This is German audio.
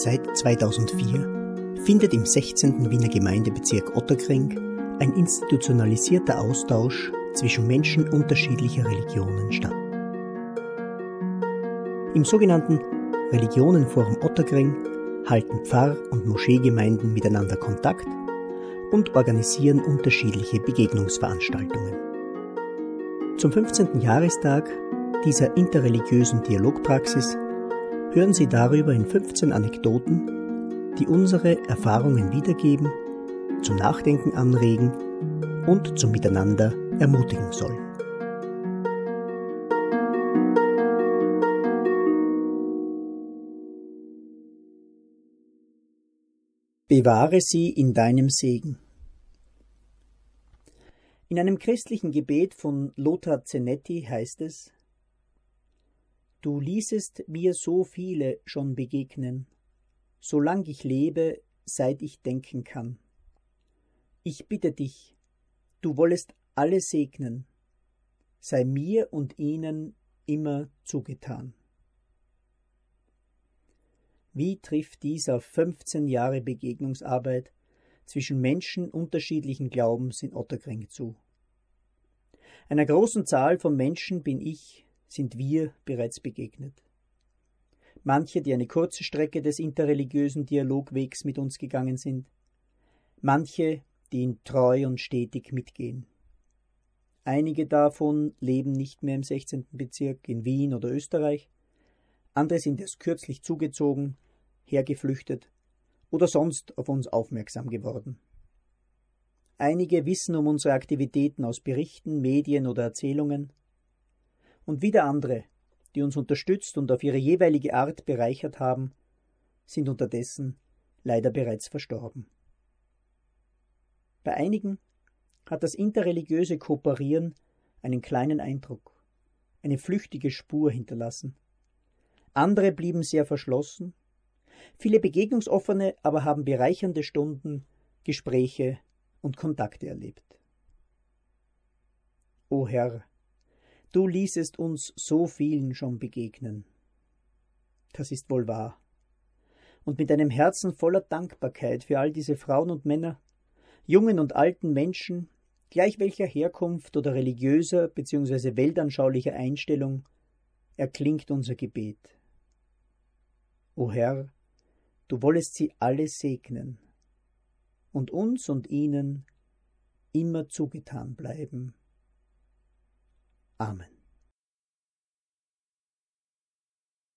Seit 2004 findet im 16. Wiener Gemeindebezirk Otterkring ein institutionalisierter Austausch zwischen Menschen unterschiedlicher Religionen statt. Im sogenannten Religionenforum Otterkring halten Pfarr- und Moscheegemeinden miteinander Kontakt und organisieren unterschiedliche Begegnungsveranstaltungen. Zum 15. Jahrestag dieser interreligiösen Dialogpraxis hören Sie darüber in 15 Anekdoten, die unsere Erfahrungen wiedergeben, zum Nachdenken anregen und zum Miteinander ermutigen sollen. Bewahre sie in deinem Segen. In einem christlichen Gebet von Lothar Zenetti heißt es Du ließest mir so viele schon begegnen, solang ich lebe, seit ich denken kann. Ich bitte dich, du wollest alle segnen, sei mir und ihnen immer zugetan. Wie trifft dies auf 15 Jahre Begegnungsarbeit zwischen Menschen unterschiedlichen Glaubens in Otterkring zu? Einer großen Zahl von Menschen bin ich sind wir bereits begegnet. Manche, die eine kurze Strecke des interreligiösen Dialogwegs mit uns gegangen sind, manche, die ihn treu und stetig mitgehen. Einige davon leben nicht mehr im 16. Bezirk in Wien oder Österreich, andere sind erst kürzlich zugezogen, hergeflüchtet oder sonst auf uns aufmerksam geworden. Einige wissen um unsere Aktivitäten aus Berichten, Medien oder Erzählungen, und wieder andere, die uns unterstützt und auf ihre jeweilige Art bereichert haben, sind unterdessen leider bereits verstorben. Bei einigen hat das interreligiöse Kooperieren einen kleinen Eindruck, eine flüchtige Spur hinterlassen. Andere blieben sehr verschlossen, viele Begegnungsoffene aber haben bereichernde Stunden, Gespräche und Kontakte erlebt. O Herr, Du ließest uns so vielen schon begegnen. Das ist wohl wahr. Und mit einem Herzen voller Dankbarkeit für all diese Frauen und Männer, jungen und alten Menschen, gleich welcher Herkunft oder religiöser bzw. weltanschaulicher Einstellung, erklingt unser Gebet. O Herr, du wollest sie alle segnen und uns und ihnen immer zugetan bleiben. Amen.